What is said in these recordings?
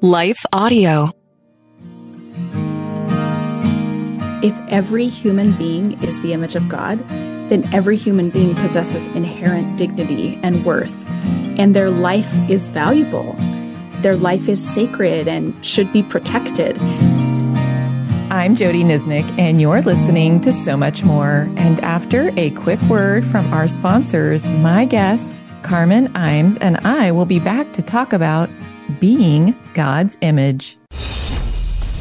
Life Audio. If every human being is the image of God, then every human being possesses inherent dignity and worth, and their life is valuable. Their life is sacred and should be protected. I'm Jodie Niznik, and you're listening to So Much More. And after a quick word from our sponsors, my guest, Carmen Imes, and I will be back to talk about being God's image.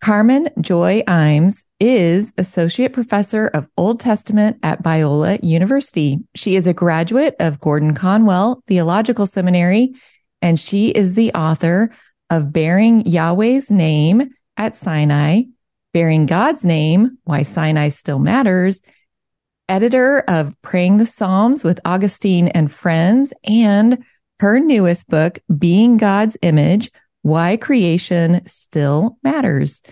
Carmen Joy Imes is Associate Professor of Old Testament at Biola University. She is a graduate of Gordon Conwell Theological Seminary, and she is the author of Bearing Yahweh's Name at Sinai, Bearing God's Name, Why Sinai Still Matters, editor of Praying the Psalms with Augustine and Friends, and her newest book, Being God's Image, why Creation Still Matters.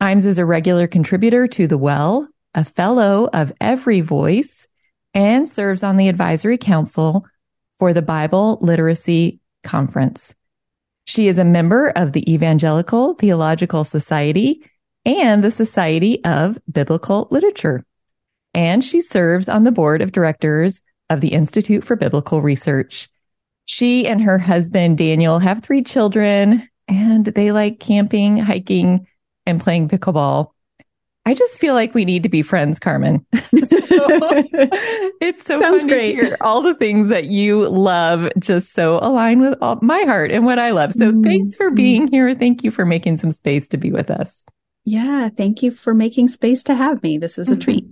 Imes is a regular contributor to The Well, a fellow of Every Voice, and serves on the advisory council for the Bible Literacy Conference. She is a member of the Evangelical Theological Society and the Society of Biblical Literature. And she serves on the board of directors of the Institute for Biblical Research. She and her husband, Daniel, have three children and they like camping, hiking, and playing pickleball. I just feel like we need to be friends, Carmen. so, it's so Sounds fun great. to hear all the things that you love just so align with all, my heart and what I love. So Mm-hmm. thanks for being here. Thank you for making some space to be with us. Yeah, thank you for making space to have me. This is a Mhm. treat.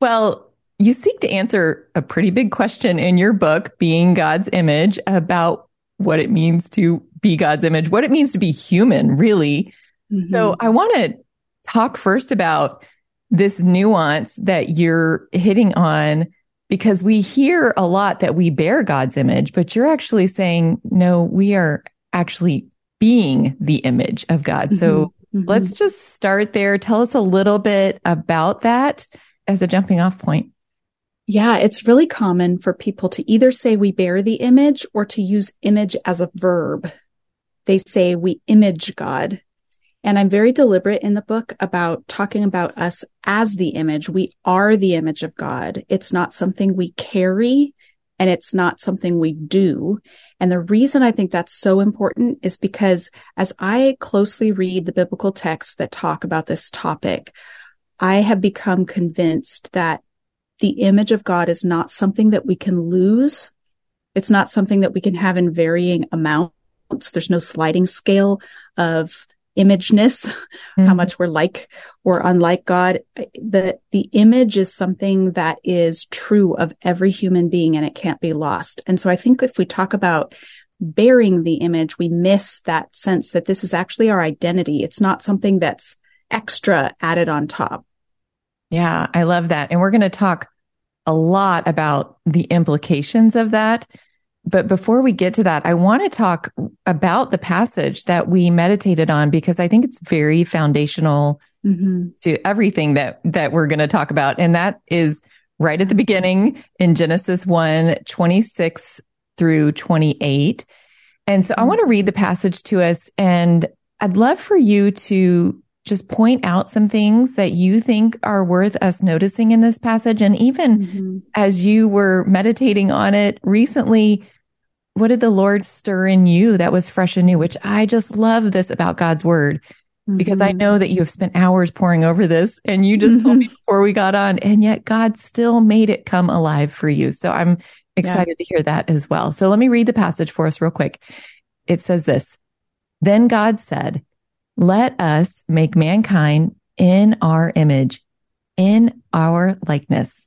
Well, you seek to answer a pretty big question in your book, Being God's Image, about what it means to be God's image, what it means to be human, really. So Mm-hmm. I want to talk first about this nuance that you're hitting on because we hear a lot that we bear God's image, but you're actually saying, no, we are actually being the image of God. So Mhm. let's just start there. Tell us a little bit about that as a jumping off point. Yeah, it's really common for people to either say we bear the image or to use image as a verb. They say we image God. And I'm very deliberate in the book about talking about us as the image. We are the image of God. It's not something we carry and it's not something we do. And the reason I think that's so important is because as I closely read the biblical texts that talk about this topic, I have become convinced that the image of God is not something that we can lose. It's not something that we can have in varying amounts. There's no sliding scale of imageness, how Mhm. much we're like or unlike God. The, the image is something that is true of every human being and it can't be lost. And so I think if we talk about bearing the image, we miss that sense that this is actually our identity. It's not something that's extra added on top. Yeah, I love that. And we're going to talk a lot about the implications of that. But before we get to that, I want to talk about the passage that we meditated on because I think it's very foundational Mm-hmm. to everything that that we're going to talk about and that is right at the beginning in Genesis 1 26 through 28 and so I want to read the passage to us and I'd love for you to just point out some things that you think are worth us noticing in this passage and even Mhm. as you were meditating on it recently what did the Lord stir in you that was fresh and new? Which I just love this about God's word because I Mm-hmm. know that you have spent hours poring over this and you just told Mm-hmm. me before we got on and yet God still made it come alive for you. So I'm excited to hear that as well. So let me read the passage for us real quick. It says this, then God said, let us make mankind in our image, in our likeness,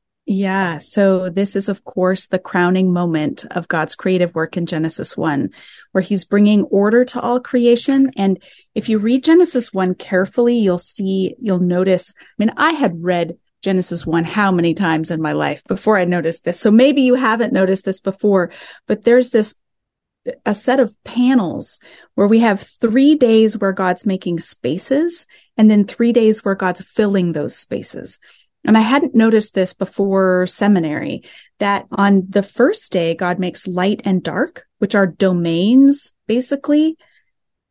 Yeah. So this is, of course, the crowning moment of God's creative work in Genesis 1, where he's bringing order to all creation. And if you read Genesis 1 carefully, you'll see, you'll notice, I mean, I had read Genesis 1 how many times in my life before I noticed this. So maybe you haven't noticed this before, but there's this a set of panels where we have three days where God's making spaces and then three days where God's filling those spaces. And I hadn't noticed this before seminary that on the first day, God makes light and dark, which are domains basically,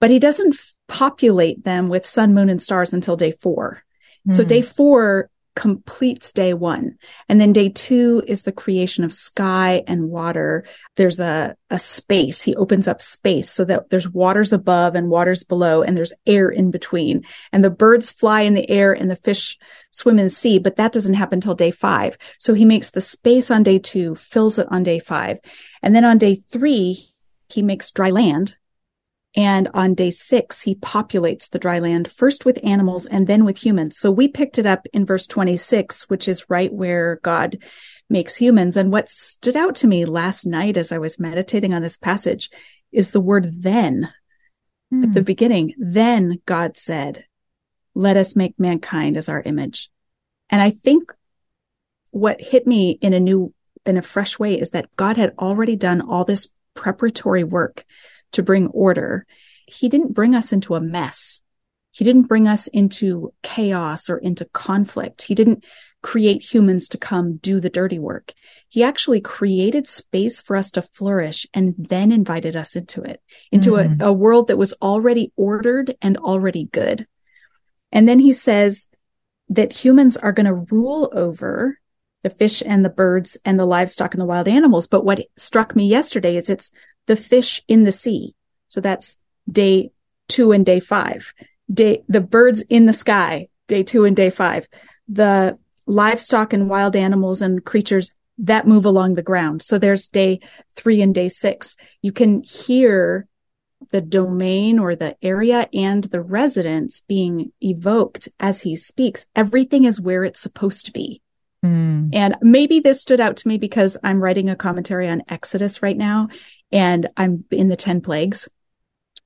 but he doesn't populate them with sun, moon, and stars until day four. So Hmm. day four completes day one. And then day two is the creation of sky and water. There's a, a space. He opens up space so that there's waters above and waters below and there's air in between. And the birds fly in the air and the fish swim in the sea, but that doesn't happen until day five. So he makes the space on day two, fills it on day five. And then on day three, he makes dry land. And on day six, he populates the dry land first with animals and then with humans. So we picked it up in verse 26, which is right where God makes humans. And what stood out to me last night as I was meditating on this passage is the word then at the hmm. beginning. Then God said, let us make mankind as our image. And I think what hit me in a new, in a fresh way is that God had already done all this preparatory work to bring order. He didn't bring us into a mess. He didn't bring us into chaos or into conflict. He didn't create humans to come do the dirty work. He actually created space for us to flourish and then invited us into it, into Mm. a, a world that was already ordered and already good. And then he says that humans are going to rule over the fish and the birds and the livestock and the wild animals. But what struck me yesterday is it's the fish in the sea. So that's day two and day five. Day, the birds in the sky, day two and day five. The livestock and wild animals and creatures that move along the ground. So there's day three and day six. You can hear the domain or the area and the residence being evoked as he speaks. Everything is where it's supposed to be. Mm. And maybe this stood out to me because I'm writing a commentary on Exodus right now and I'm in the 10 plagues,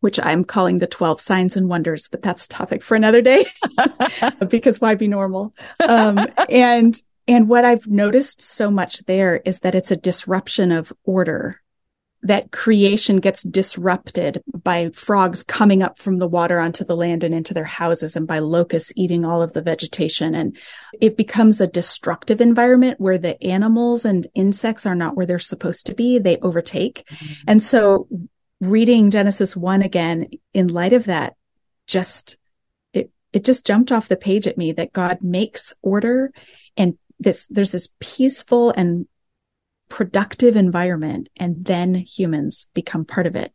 which I'm calling the 12 signs and wonders, but that's a topic for another day because why be normal? Um, and, and what I've noticed so much there is that it's a disruption of order that creation gets disrupted by frogs coming up from the water onto the land and into their houses and by locusts eating all of the vegetation. And it becomes a destructive environment where the animals and insects are not where they're supposed to be. They overtake. Mm-hmm. And so reading Genesis 1 again in light of that, just, it, it just jumped off the page at me that God makes order and this, there's this peaceful and productive environment and then humans become part of it.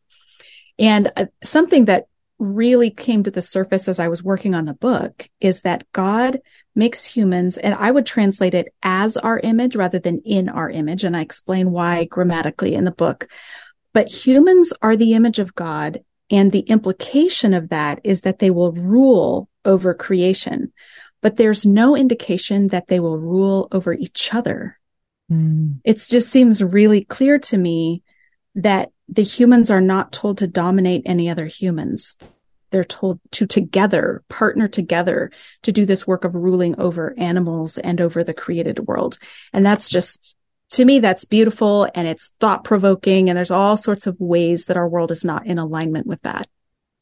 And uh, something that really came to the surface as I was working on the book is that God makes humans, and I would translate it as our image rather than in our image. And I explain why grammatically in the book. But humans are the image of God. And the implication of that is that they will rule over creation. But there's no indication that they will rule over each other Mm. it just seems really clear to me that the humans are not told to dominate any other humans. They're told to together partner together to do this work of ruling over animals and over the created world. And that's just, to me, that's beautiful and it's thought provoking. And there's all sorts of ways that our world is not in alignment with that.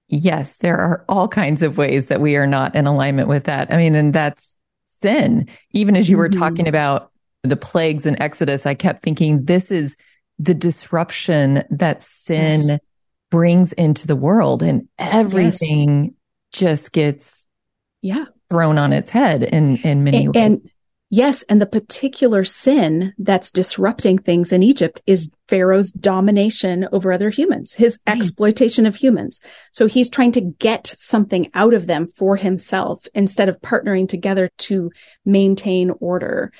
yes, there are all kinds of ways that we are not in alignment with that. I mean, and that's sin. Even as you were Mhm. talking about the plagues in Exodus, I kept thinking this is the disruption that sin Yes. brings into the world and everything just gets Yeah. thrown on its head in, in many And, ways. and yes, and the particular sin that's disrupting things in Egypt is Pharaoh's domination over other humans, his Right. exploitation of humans. So he's trying to get something out of them for himself instead of partnering together to maintain order.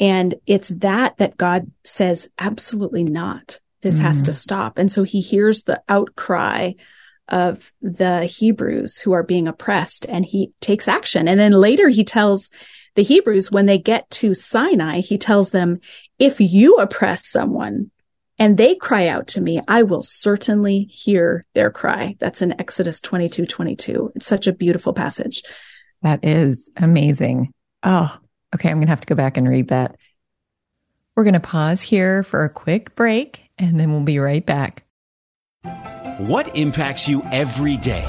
And it's that that God says, absolutely not. This has Mhm. to stop. And so he hears the outcry of the Hebrews who are being oppressed and he takes action. And then later he tells the Hebrews when they get to Sinai, he tells them, if you oppress someone and they cry out to me, I will certainly hear their cry. That's in Exodus 22, 22. It's such a beautiful passage. That is amazing. Oh, okay. I'm going to have to go back and read that. We're going to pause here for a quick break and then we'll be right back. What impacts you every day?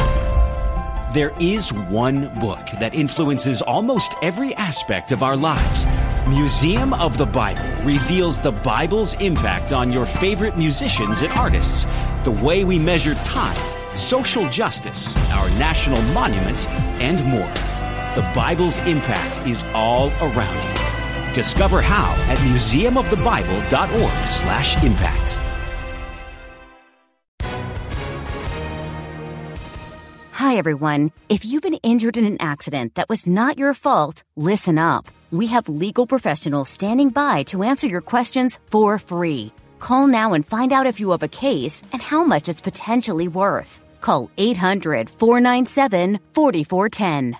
There is one book that influences almost every aspect of our lives. Museum of the Bible reveals the Bible's impact on your favorite musicians and artists, the way we measure time, social justice, our national monuments, and more. The Bible's impact is all around you. Discover how at museumofthebible.org/impact. Hi, everyone. If you've been injured in an accident that was not your fault, listen up. We have legal professionals standing by to answer your questions for free. Call now and find out if you have a case and how much it's potentially worth. Call 800 497 4410.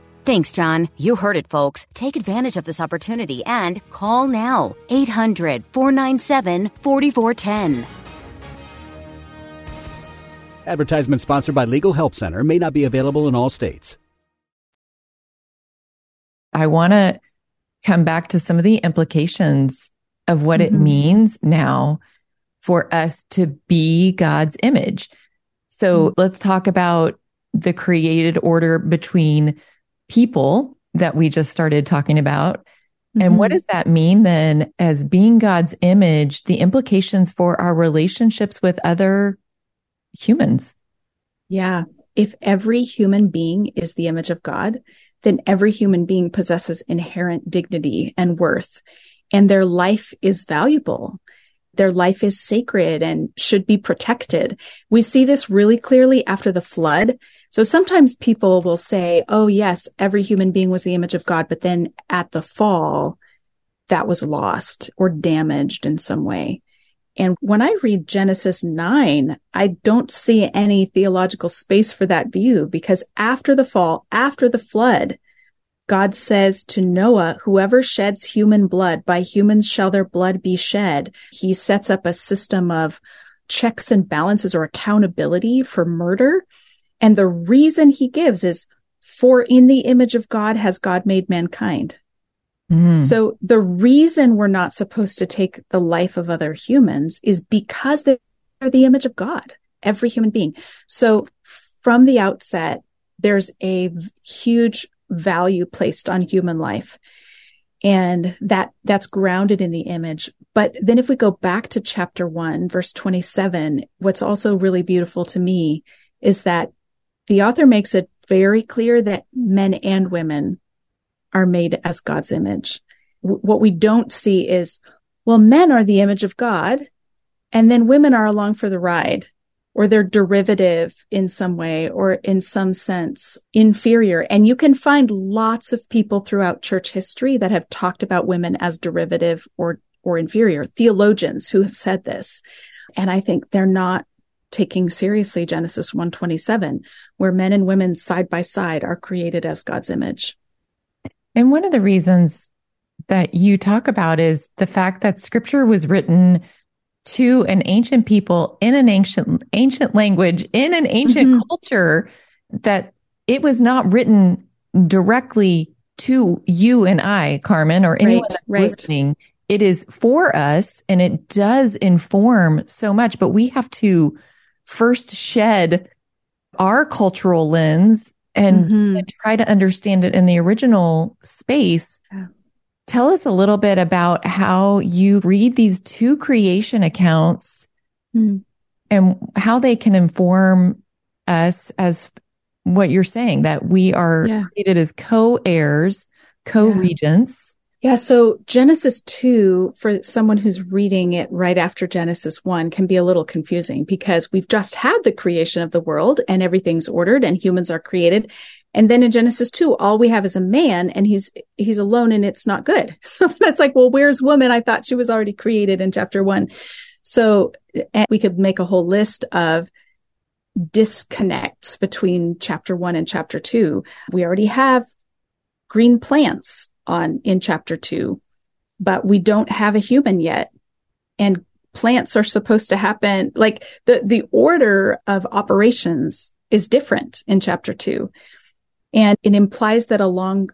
Thanks, John. You heard it, folks. Take advantage of this opportunity and call now. 800 497 4410. Advertisement sponsored by Legal Help Center may not be available in all states. I want to come back to some of the implications of what it Mhm. means now for us to be God's image. So let's talk about the created order between people that we just started talking about. And what Mhm. does that mean then as being God's image, the implications for our relationships with other humans? Yeah. If every human being is the image of God, then every human being possesses inherent dignity and worth, and their life is valuable. Their life is sacred and should be protected. We see this really clearly after the flood. So sometimes people will say, oh, yes, every human being was the image of God, but then at the fall, that was lost or damaged in some way. And when I read Genesis 9, I don't see any theological space for that view because after the fall, after the flood, God says to Noah, whoever sheds human blood, by humans shall their blood be shed. He sets up a system of checks and balances or accountability for murder. And the reason he gives is for in the image of God has God made mankind. Mm. So the reason we're not supposed to take the life of other humans is because they're the image of God, every human being. So from the outset, there's a huge value placed on human life. And that, that's grounded in the image. But then if we go back to chapter one, verse 27, what's also really beautiful to me is that the author makes it very clear that men and women are made as God's image. What we don't see is, well, men are the image of God, and then women are along for the ride, or they're derivative in some way, or in some sense inferior. And you can find lots of people throughout church history that have talked about women as derivative or, or inferior, theologians who have said this. And I think they're not taking seriously Genesis 127, where men and women side by side are created as God's image. And one of the reasons that you talk about is the fact that scripture was written to an ancient people in an ancient ancient language in an ancient mm-hmm. culture that it was not written directly to you and I, Carmen, or anyone right, right. listening. It is for us and it does inform so much, but we have to first shed our cultural lens and, mm-hmm. and try to understand it in the original space. Yeah. Tell us a little bit about how you read these two creation accounts mm. and how they can inform us as what you're saying that we are yeah. created as co-heirs, co-regents. Yeah. So Genesis 2, for someone who's reading it right after Genesis 1, can be a little confusing because we've just had the creation of the world and everything's ordered and humans are created. And then in Genesis 2, all we have is a man and he's, he's alone and it's not good. So that's like, well, where's woman? I thought she was already created in chapter one. So we could make a whole list of disconnects between chapter one and chapter two. We already have green plants on in chapter two, but we don't have a human yet. And plants are supposed to happen like the, the order of operations is different in chapter two. And it implies that a long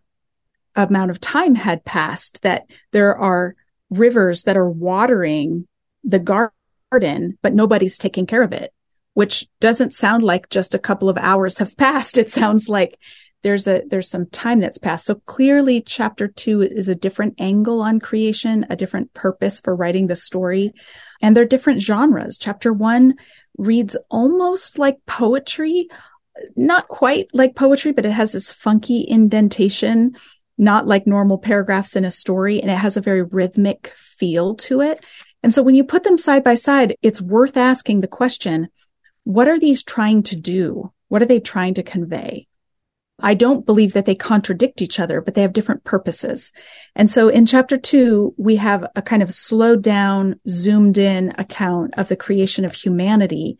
amount of time had passed, that there are rivers that are watering the garden, but nobody's taking care of it which doesn't sound like just a couple of hours have passed. It sounds like there's a there's some time that's passed. So clearly chapter 2 is a different angle on creation, a different purpose for writing the story, and they're different genres. Chapter 1 reads almost like poetry, not quite like poetry, but it has this funky indentation, not like normal paragraphs in a story, and it has a very rhythmic feel to it. And so when you put them side by side, it's worth asking the question, what are these trying to do? What are they trying to convey? I don't believe that they contradict each other, but they have different purposes. And so in chapter two, we have a kind of slowed down, zoomed in account of the creation of humanity.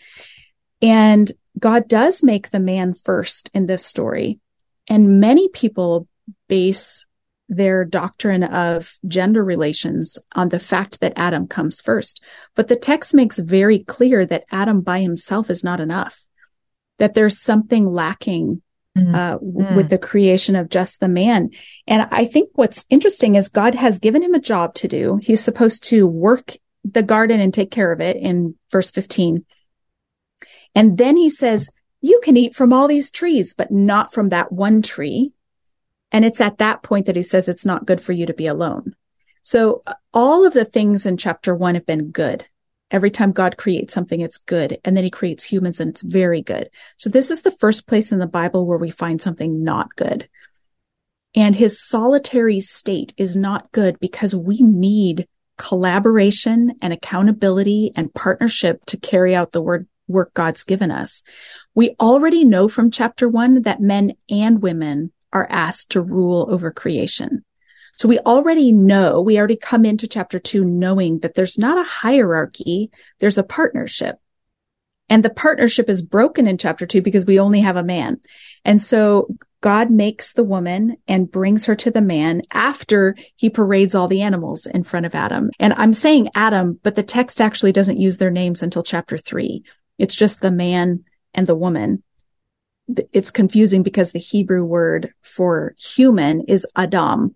And God does make the man first in this story. And many people base their doctrine of gender relations on the fact that Adam comes first. But the text makes very clear that Adam by himself is not enough, that there's something lacking. Uh, mm. with the creation of just the man. And I think what's interesting is God has given him a job to do. He's supposed to work the garden and take care of it in verse 15. And then he says, you can eat from all these trees, but not from that one tree and it's at that point that he says it's not good for you to be alone. So all of the things in chapter one have been good. Every time God creates something, it's good. And then he creates humans and it's very good. So this is the first place in the Bible where we find something not good. And his solitary state is not good because we need collaboration and accountability and partnership to carry out the word work God's given us. We already know from chapter one that men and women are asked to rule over creation. So we already know, we already come into chapter two knowing that there's not a hierarchy, there's a partnership. And the partnership is broken in chapter two because we only have a man. And so God makes the woman and brings her to the man after he parades all the animals in front of Adam. And I'm saying Adam, but the text actually doesn't use their names until chapter three. It's just the man and the woman it's confusing because the Hebrew word for human is Adam.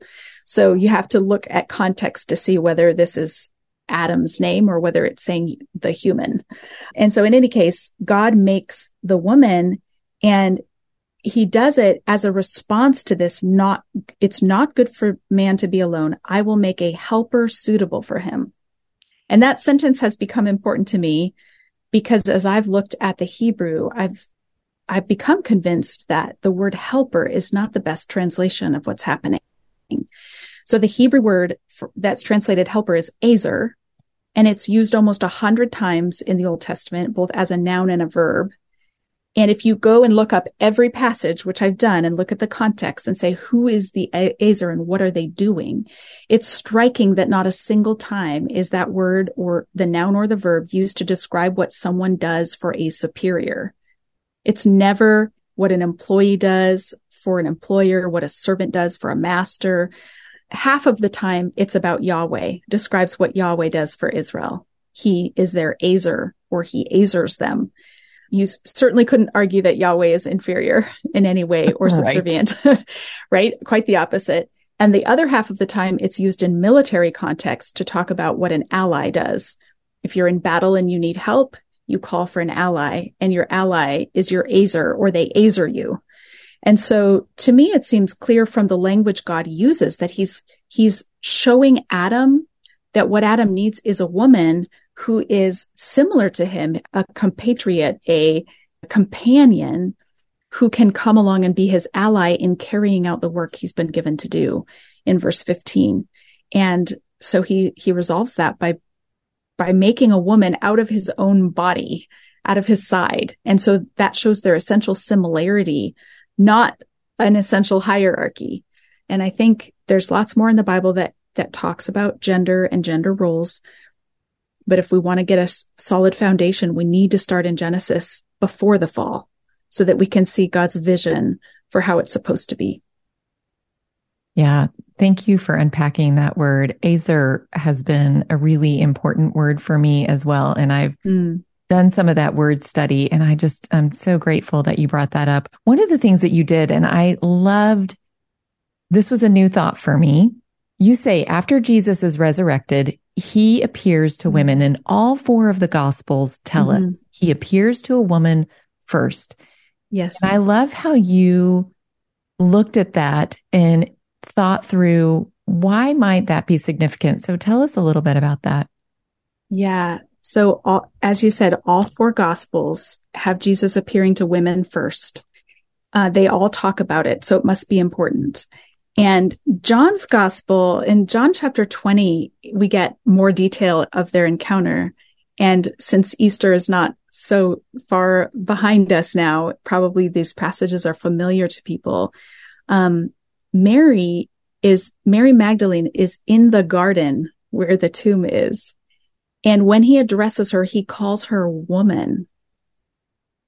So you have to look at context to see whether this is Adam's name or whether it's saying the human. And so in any case, God makes the woman and he does it as a response to this not it's not good for man to be alone i will make a helper suitable for him and that sentence has become important to me because as i've looked at the hebrew i've I've become convinced that the word helper is not the best translation of what's happening. So the Hebrew word for, that's translated helper is ezer, and it's used almost a hundred times in the Old Testament, both as a noun and a verb. And if you go and look up every passage, which I've done, and look at the context and say, who is the Ezer and what are they doing? It's striking that not a single time is that word or the noun or the verb used to describe what someone does for a superior. It's never what an employee does for an employer, what a servant does for a master. half of the time it's about Yahweh, describes what Yahweh does for Israel. He is their Ezer or he Ezers them. You certainly couldn't argue that Yahweh is inferior in any way or subservient, right. right? Quite the opposite. And the other half of the time it's used in military context to talk about what an ally does. If you're in battle and you need help, you call for an ally and your ally is your Ezer or they Ezer you. And so to me, it seems clear from the language God uses that he's, he's showing Adam that what Adam needs is a woman who is similar to him, a compatriot, a companion who can come along and be his ally in carrying out the work he's been given to do in verse 15. And so he, he resolves that by, by making a woman out of his own body, out of his side. And so that shows their essential similarity not an essential hierarchy. And I think there's lots more in the Bible that, that talks about gender and gender roles. But if we want to get a solid foundation, we need to start in Genesis before the fall so that we can see God's vision for how it's supposed to be. Yeah. Thank you for unpacking that word. Ezer has been a really important word for me as well. And I've mm done some of that word study and I just I'm so grateful that you brought that up. One of the things that you did and I loved this was a new thought for me. You say after Jesus is resurrected, he appears to women and all four of the gospels tell mm-hmm. us he appears to a woman first. Yes. And I love how you looked at that and thought through why might that be significant? So tell us a little bit about that. Yeah. So, all, as you said, all four gospels have Jesus appearing to women first. Uh, they all talk about it. So it must be important. And John's gospel in John chapter 20, we get more detail of their encounter. And since Easter is not so far behind us now, probably these passages are familiar to people. Um, Mary is, Mary Magdalene is in the garden where the tomb is. And when he addresses her, he calls her woman.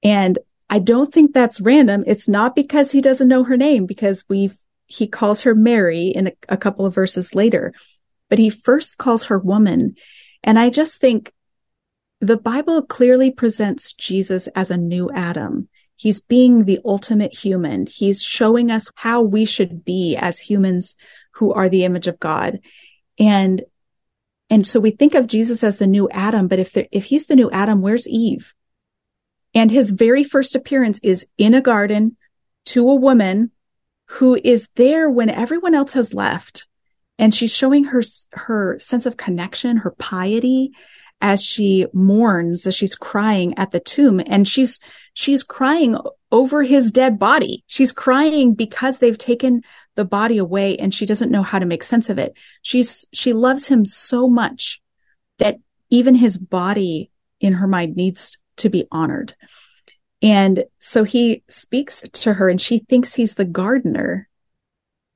And I don't think that's random. It's not because he doesn't know her name, because we he calls her Mary in a, a couple of verses later, but he first calls her woman. And I just think the Bible clearly presents Jesus as a new Adam. He's being the ultimate human. He's showing us how we should be as humans who are the image of God. And and so we think of Jesus as the new Adam, but if if he's the new Adam, where's Eve? And his very first appearance is in a garden to a woman who is there when everyone else has left. And she's showing her, her sense of connection, her piety as she mourns, as she's crying at the tomb. And she's, she's crying over his dead body. She's crying because they've taken the body away and she doesn't know how to make sense of it. She's, she loves him so much that even his body in her mind needs to be honored. And so he speaks to her and she thinks he's the gardener,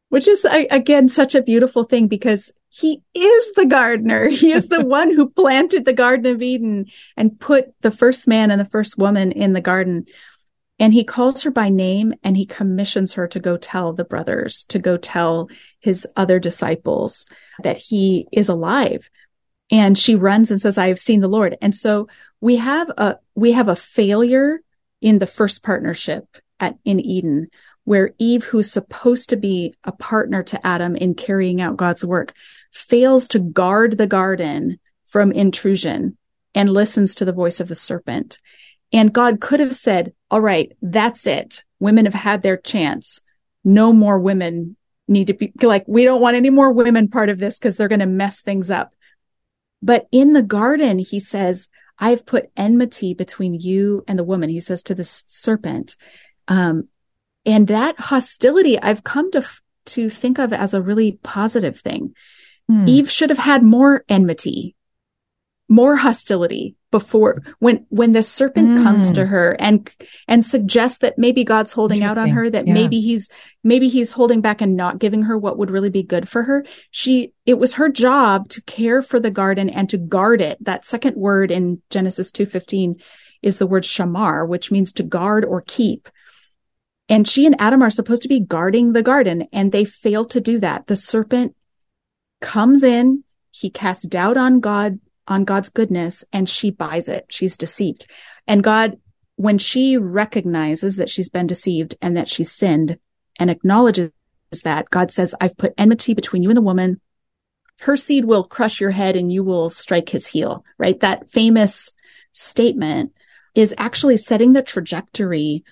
which is again such a beautiful thing because he is the gardener. He is the one who planted the Garden of Eden and put the first man and the first woman in the garden. And he calls her by name and he commissions her to go tell the brothers, to go tell his other disciples that he is alive. And she runs and says, I have seen the Lord. And so we have a, we have a failure in the first partnership at, in Eden, where Eve, who's supposed to be a partner to Adam in carrying out God's work, fails to guard the garden from intrusion and listens to the voice of the serpent. And God could have said, all right, that's it. Women have had their chance. No more women need to be like, we don't want any more women part of this because they're going to mess things up. But in the garden, he says, I've put enmity between you and the woman. He says to the serpent. Um, and that hostility I've come to, to think of as a really positive thing. Hmm. Eve should have had more enmity, more hostility before when when the serpent mm. comes to her and and suggests that maybe God's holding out on her that yeah. maybe he's maybe he's holding back and not giving her what would really be good for her. She it was her job to care for the garden and to guard it. That second word in Genesis 2:15 is the word shamar which means to guard or keep. And she and Adam are supposed to be guarding the garden and they fail to do that. The serpent comes in, he casts doubt on God, on God's goodness, and she buys it. She's deceived. And God, when she recognizes that she's been deceived and that she's sinned and acknowledges that, God says, I've put enmity between you and the woman. Her seed will crush your head and you will strike his heel, right? That famous statement is actually setting the trajectory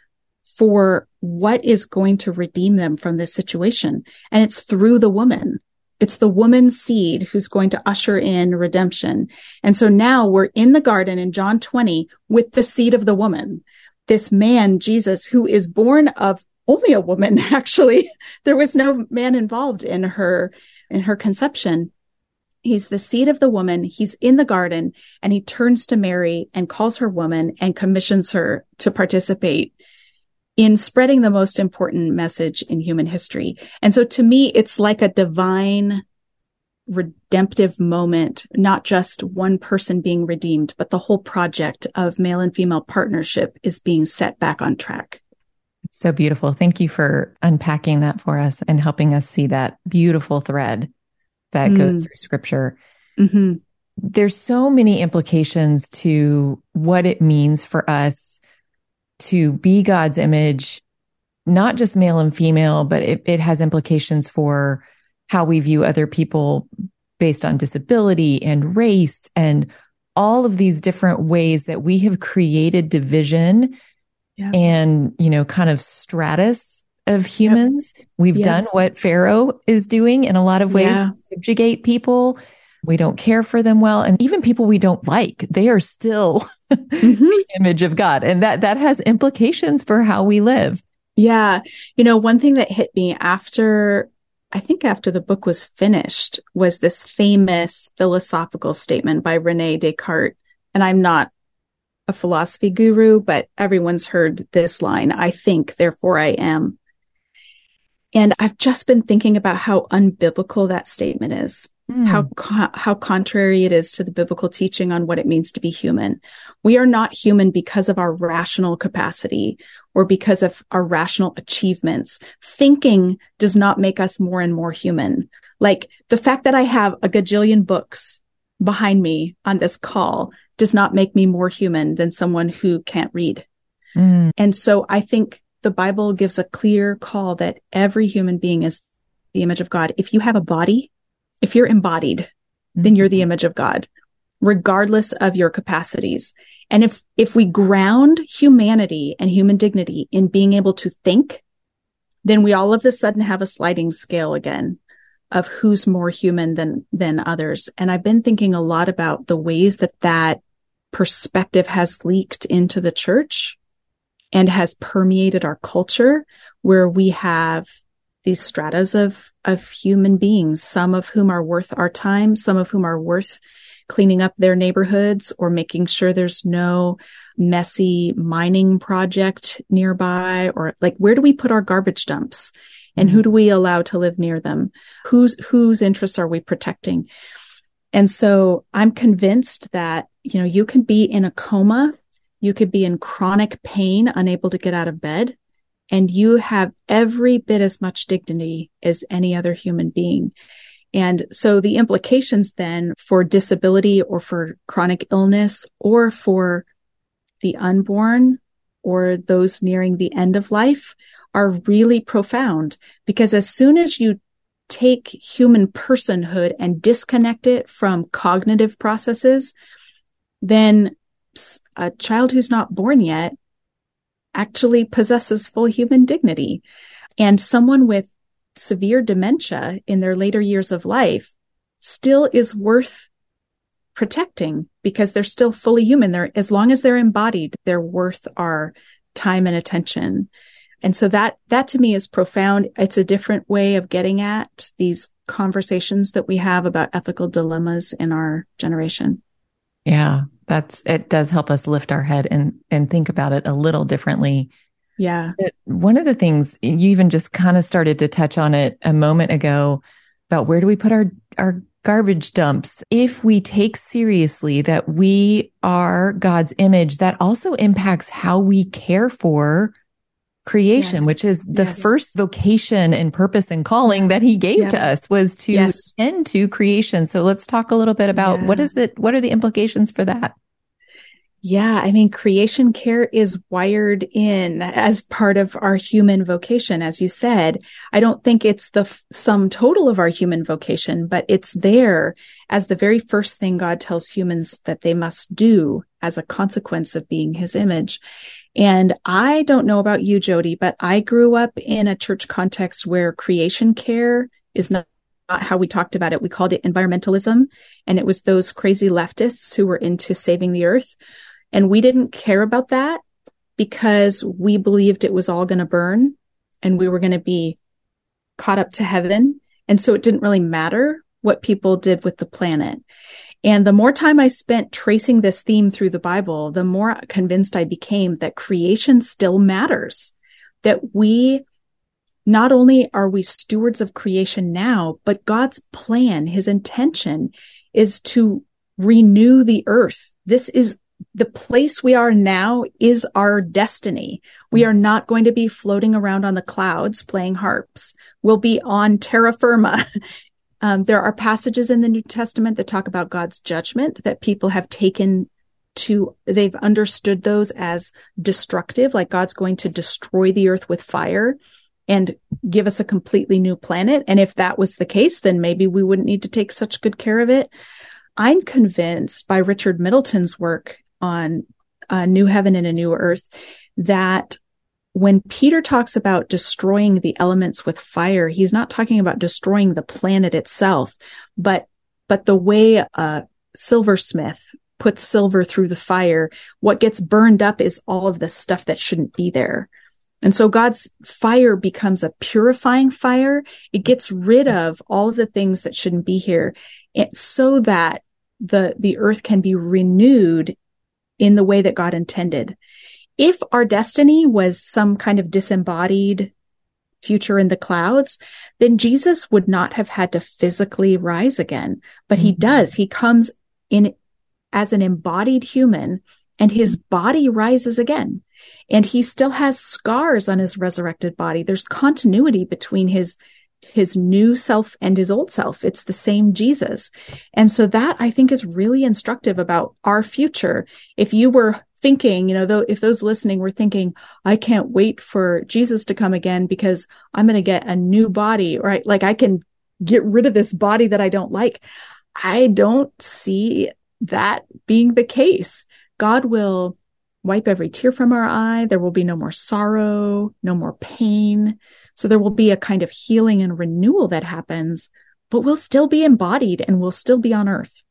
for what is going to redeem them from this situation. And it's through the woman. It's the woman's seed who's going to usher in redemption. And so now we're in the garden in John 20 with the seed of the woman. This man, Jesus, who is born of only a woman, actually. There was no man involved in her, in her conception. He's the seed of the woman. He's in the garden and he turns to Mary and calls her woman and commissions her to participate in spreading the most important message in human history. And so to me, it's like a divine redemptive moment, not just one person being redeemed, but the whole project of male and female partnership is being set back on track. It's so beautiful. Thank you for unpacking that for us and helping us see that beautiful thread that mm. goes through scripture. Mm-hmm. There's so many implications to what it means for us to be God's image, not just male and female, but it, it has implications for how we view other people based on disability and race and all of these different ways that we have created division yeah. and, you know, kind of stratus of humans. Yep. We've yeah. done what Pharaoh is doing in a lot of ways, yeah. subjugate people. We don't care for them well. And even people we don't like, they are still mm-hmm. the image of God. And that, that has implications for how we live. Yeah. You know, one thing that hit me after, I think after the book was finished was this famous philosophical statement by Rene Descartes. And I'm not a philosophy guru, but everyone's heard this line, I think, therefore I am. And I've just been thinking about how unbiblical that statement is. Mm. How how contrary it is to the biblical teaching on what it means to be human. We are not human because of our rational capacity or because of our rational achievements. Thinking does not make us more and more human. Like the fact that I have a gajillion books behind me on this call does not make me more human than someone who can't read. Mm. And so I think the Bible gives a clear call that every human being is the image of God. If you have a body, if you're embodied, mm-hmm. then you're the image of God, regardless of your capacities. And if, if we ground humanity and human dignity in being able to think, then we all of a sudden have a sliding scale again of who's more human than, than others. And I've been thinking a lot about the ways that that perspective has leaked into the church and has permeated our culture where we have these stratas of, of human beings, some of whom are worth our time, some of whom are worth cleaning up their neighborhoods or making sure there's no messy mining project nearby or like where do we put our garbage dumps? And who mm-hmm. do we allow to live near them? Whose whose interests are we protecting? And so i'm convinced that you know you can be in a coma. You could be in chronic pain unable to get out of bed and you have every bit as much dignity as any other human being. And so the implications then for disability or for chronic illness or for the unborn or those nearing the end of life are really profound because as soon as you take human personhood and disconnect it from cognitive processes, then a child who's not born yet actually possesses full human dignity. And someone with severe dementia in their later years of life still is worth protecting because they're still fully human. They're, as long as they're embodied, they're worth our time and attention. And so that, that to me is profound. It's a different way of getting at these conversations that we have about ethical dilemmas in our generation. Yeah that's it does help us lift our head and and think about it a little differently. Yeah. One of the things you even just kind of started to touch on it a moment ago about where do we put our our garbage dumps. If we take seriously that we are God's image, that also impacts how we care for creation, Yes. which is the Yes. first vocation and purpose and calling that he gave Yeah. to us was to Yes. tend to creation. So let's talk a little bit about what Yeah. is it? What are the implications for that? Yeah, I mean, creation care is wired in as part of our human vocation, as you said. I don't think it's the f- sum total of our human vocation, but it's there as the very first thing God tells humans that they must do as a consequence of being his image. And I don't know about you, Jodie, but I grew up in a church context where creation care is not not how we talked about it. We called it environmentalism. And it was those crazy leftists who were into saving the earth. And we didn't care about that because we believed it was all going to burn and we were going to be caught up to heaven. And so it didn't really matter what people did with the planet. And the more time I spent tracing this theme through the Bible, the more convinced I became that creation still matters, that we not only are we stewards of creation now, but God's plan, his intention is to renew the earth. This is the place we are now is our destiny. We are not going to be floating around on the clouds playing harps. We'll be on terra firma. Um, there are passages in the New Testament that talk about God's judgment that people have taken to, they've understood those as destructive, like God's going to destroy the earth with fire and give us a completely new planet. And if that was the case, then maybe we wouldn't need to take such good care of it. I'm convinced by Richard Middleton's work on a new heaven and a new earth that when Peter talks about destroying the elements with fire, he's not talking about destroying the planet itself, but, but the way a silversmith puts silver through the fire, what gets burned up is all of the stuff that shouldn't be there. And so God's fire becomes a purifying fire. It gets rid of all of the things that shouldn't be here so that the, the earth can be renewed in the way that God intended. If our destiny was some kind of disembodied future in the clouds, then Jesus would not have had to physically rise again. But he mm-hmm. does. He comes in as an embodied human and his mm-hmm. body rises again. And he still has scars on his resurrected body. There's continuity between his his new self and his old self. It's the same Jesus. And so that I think is really instructive about our future. If you were thinking, you know, though, if those listening were thinking, I can't wait for Jesus to come again because I'm going to get a new body, right? Like I can get rid of this body that I don't like. I don't see that being the case. God will wipe every tear from our eye. There will be no more sorrow, no more pain. So there will be a kind of healing and renewal that happens, but we'll still be embodied and we'll still be on earth.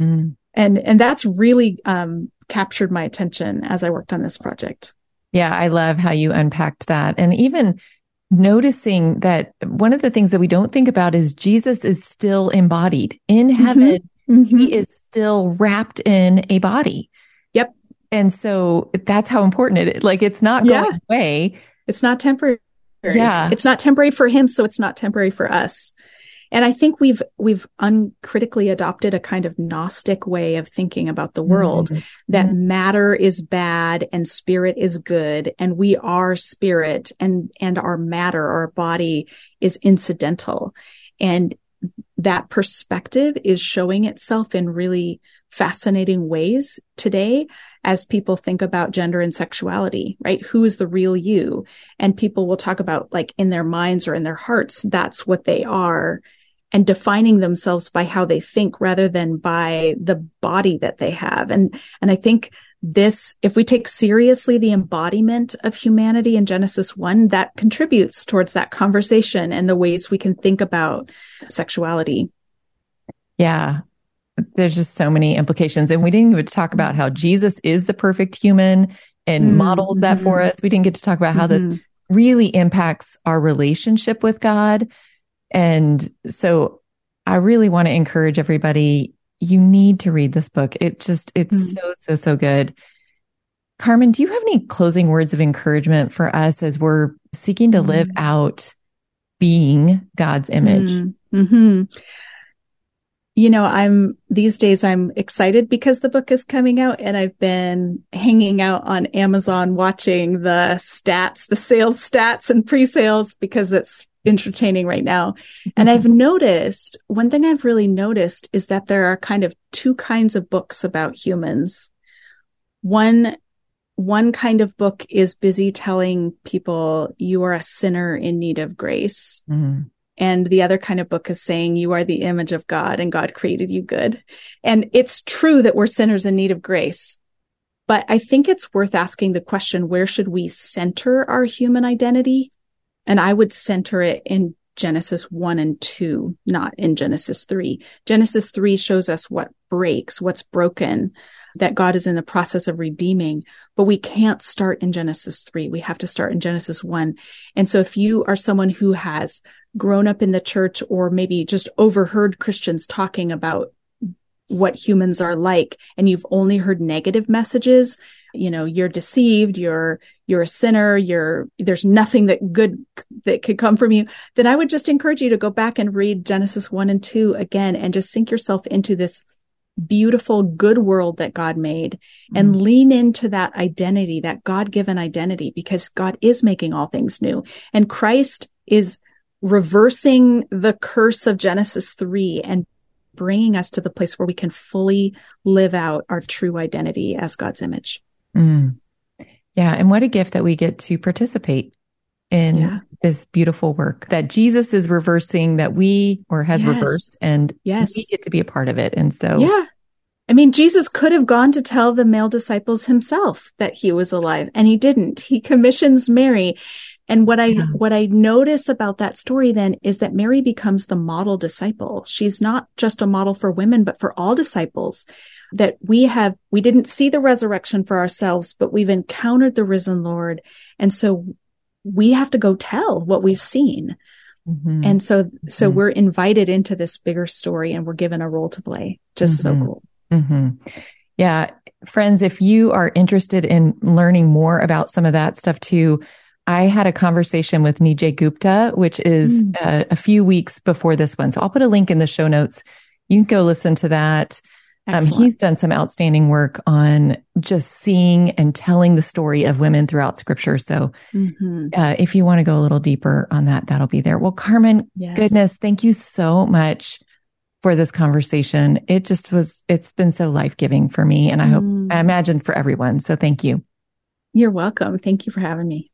Mm. And, and that's really, um, captured my attention as I worked on this project. Yeah, I love how you unpacked that. And even noticing that one of the things that we don't think about is Jesus is still embodied in heaven. Mm-hmm. He is still wrapped in a body. Yep. And so that's how important it is. Like it's not going away. It's not temporary. Yeah. It's not temporary for him, so it's not temporary for us. And I think we've we've uncritically adopted a kind of gnostic way of thinking about the world mm-hmm. that mm-hmm. matter is bad and spirit is good and we are spirit and and our matter our body is incidental. And that perspective is showing itself in really fascinating ways today as people think about gender and sexuality, right? Who is the real you? And people will talk about like in their minds or in their hearts, that's what they are and defining themselves by how they think rather than by the body that they have. And, and I think this, if we take seriously the embodiment of humanity in Genesis 1, that contributes towards that conversation and the ways we can think about sexuality. Yeah. There's just so many implications. And we didn't even talk about how Jesus is the perfect human and Mm, models that for us. We didn't get to talk about how this Mhm. really impacts our relationship with God. And so I really want to encourage everybody, you need to read this book. It just, it's Mm. so, so, so good. Carmen, do you have any closing words of encouragement for us as we're seeking to live Mm. out being God's image? Mm-hmm. you know, I'm these days I'm excited because the book is coming out and I've been hanging out on Amazon watching the stats, the sales stats and pre-sales because it's entertaining right now. And I've noticed one thing I've really noticed is that there are kind of two kinds of books about humans. One one kind of book is busy telling people you are a sinner in need of grace. Mm-hmm. And the other kind of book is saying you are the image of God and God created you good. And it's true that we're sinners in need of grace. But I think it's worth asking the question, where should we center our human identity? And I would center it in Genesis 1 and 2, not in Genesis 3. Genesis 3 shows us what breaks, what's broken, that God is in the process of redeeming. But we can't start in Genesis 3. We have to start in Genesis 1. And so if you are someone who has grown up in the church or maybe just overheard Christians talking about what humans are like and you've only heard negative messages, you know, you're deceived, you're, you're a sinner, you're, there's nothing that good that could come from you, then I would just encourage you to go back and read Genesis 1 and 2 again and just sink yourself into this beautiful, good world that God made and mm. lean into that identity, that God given identity, because God is making all things new. And Christ is reversing the curse of Genesis 3 and bringing us to the place where we can fully live out our true identity as God's image. Mm. Yeah. And what a gift that we get to participate in yeah. this beautiful work that Jesus is reversing that we or has yes. reversed and yes. we get to be a part of it. And so Yeah. I mean, Jesus could have gone to tell the male disciples himself that he was alive and he didn't. He commissions Mary. And what I, yeah. what I notice about that story then is that Mary becomes the model disciple. She's not just a model for women, but for all disciples that we have, we didn't see the resurrection for ourselves, but we've encountered the risen Lord. And so we have to go tell what we've seen. Mm-hmm. And so, so mm-hmm. we're invited into this bigger story and we're given a role to play. Just mm-hmm. so cool. Mm-hmm. Yeah. Friends, if you are interested in learning more about some of that stuff too, I had a conversation with Nijay Gupta, which is mm. uh, a few weeks before this one. So I'll put a link in the show notes. You can go listen to that. Um, he's done some outstanding work on just seeing and telling the story of women throughout scripture. So, mm-hmm. uh, if you want to go a little deeper on that, that'll be there. Well, Carmen, yes. goodness, thank you so much for this conversation. It just was, it's been so life giving for me. And I hope, mm. I imagine for everyone. So thank you. You're welcome. Thank you for having me.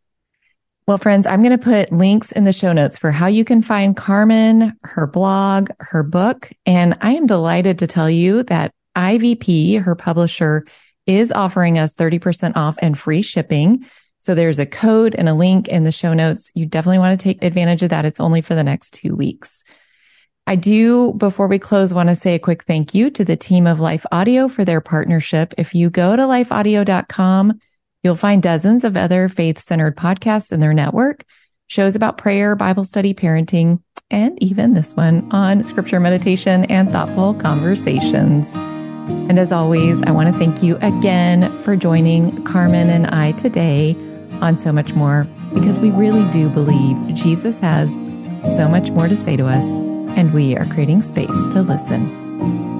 Well, friends, I'm going to put links in the show notes for how you can find Carmen, her blog, her book. And I am delighted to tell you that IVP, her publisher, is offering us 30% off and free shipping. So there's a code and a link in the show notes. You definitely want to take advantage of that. It's only for the next two weeks. I do, before we close, want to say a quick thank you to the team of Life Audio for their partnership. If you go to lifeaudio.com, you'll find dozens of other faith centered podcasts in their network, shows about prayer, Bible study, parenting, and even this one on scripture meditation and thoughtful conversations. And as always, I want to thank you again for joining Carmen and I today on So Much More because we really do believe Jesus has so much more to say to us, and we are creating space to listen.